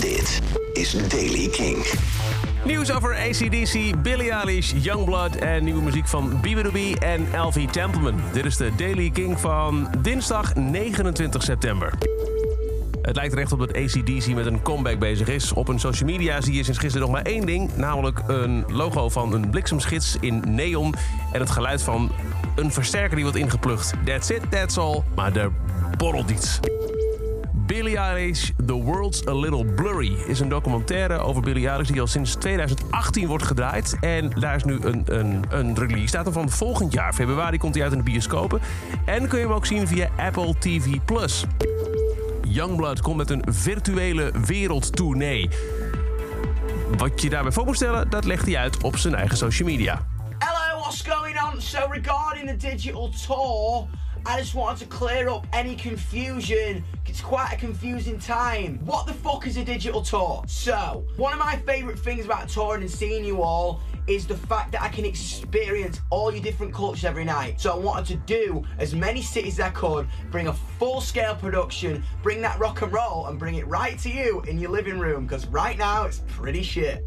Dit is Daily King. Nieuws over ACDC, Billie Eilish, Youngblood en nieuwe muziek van BBB en Elvie Templeman. Dit is de Daily King van dinsdag 29 september. Het lijkt er echt op dat ACDC met een comeback bezig is. Op hun social media zie je sinds gisteren nog maar één ding. Namelijk een logo van een bliksemschits in neon. En het geluid van een versterker die wordt ingeplucht. That's it, that's all. Maar er borrelt iets. Billie Eilish, The World's a Little Blurry... is een documentaire over Billie Eilish die al sinds 2018 wordt gedraaid. En daar is nu een, een, een release. Datum van volgend jaar. Februari komt hij uit in de bioscopen. En kun je hem ook zien via Apple TV+. Youngblood komt met een virtuele wereldtournee. Wat je daarbij voor moet stellen, dat legt hij uit op zijn eigen social media. Hello, what's going on? So, regarding the digital tour, I just wanted to clear up any confusion. It's quite a confusing time. What the fuck is a digital tour? So, one of my favorite things about touring and seeing you all is the fact that I can experience all your different cultures every night. So I wanted to do as many cities as I could, bring a full scale production, bring that rock and roll, and bring it right to you in your living room. Because right now it's pretty shit.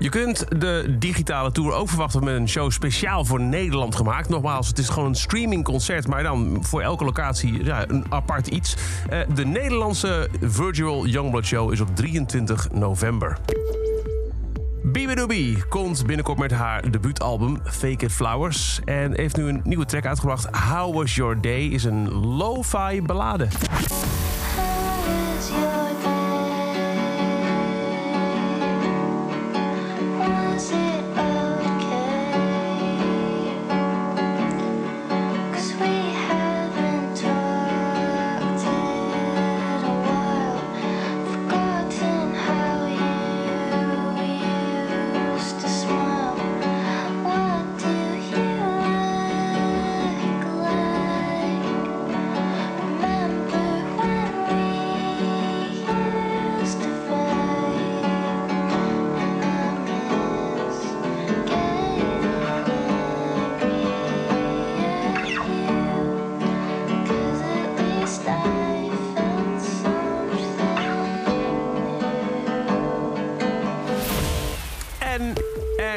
Je kunt de digitale tour ook verwachten met een show speciaal voor Nederland gemaakt. Nogmaals, het is gewoon een streamingconcert, maar dan voor elke locatie ja, een apart iets. Eh, de Nederlandse Virtual Youngblood Show is op 23 november. Bibidoobie komt binnenkort met haar debuutalbum Fake It Flowers. En heeft nu een nieuwe track uitgebracht. How Was Your Day is een lo-fi ballade.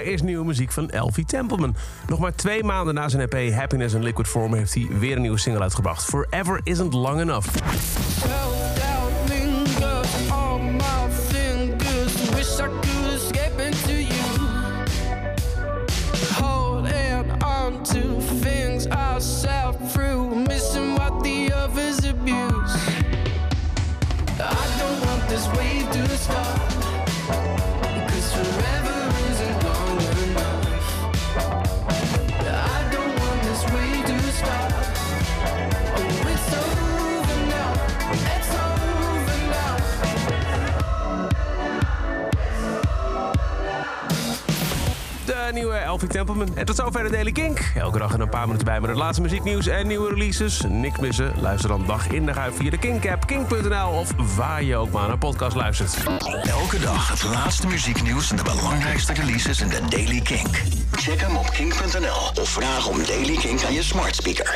Er is nieuwe muziek van Elfie Templeman. Nog maar twee maanden na zijn EP Happiness in Liquid Form heeft hij weer een nieuwe single uitgebracht. Forever Isn't Long Enough. On my nieuwe Elfie Templeman. En tot zover de Daily Kink. Elke dag en een paar minuten bij met het laatste muzieknieuws en nieuwe releases. Niks missen. Luister dan dag in dag uit via de Kink-app, kink.nl of waar je ook maar naar podcast luistert. Elke dag het laatste muzieknieuws en de belangrijkste releases in de Daily Kink. Check hem op kink.nl of vraag om Daily Kink aan je smart speaker.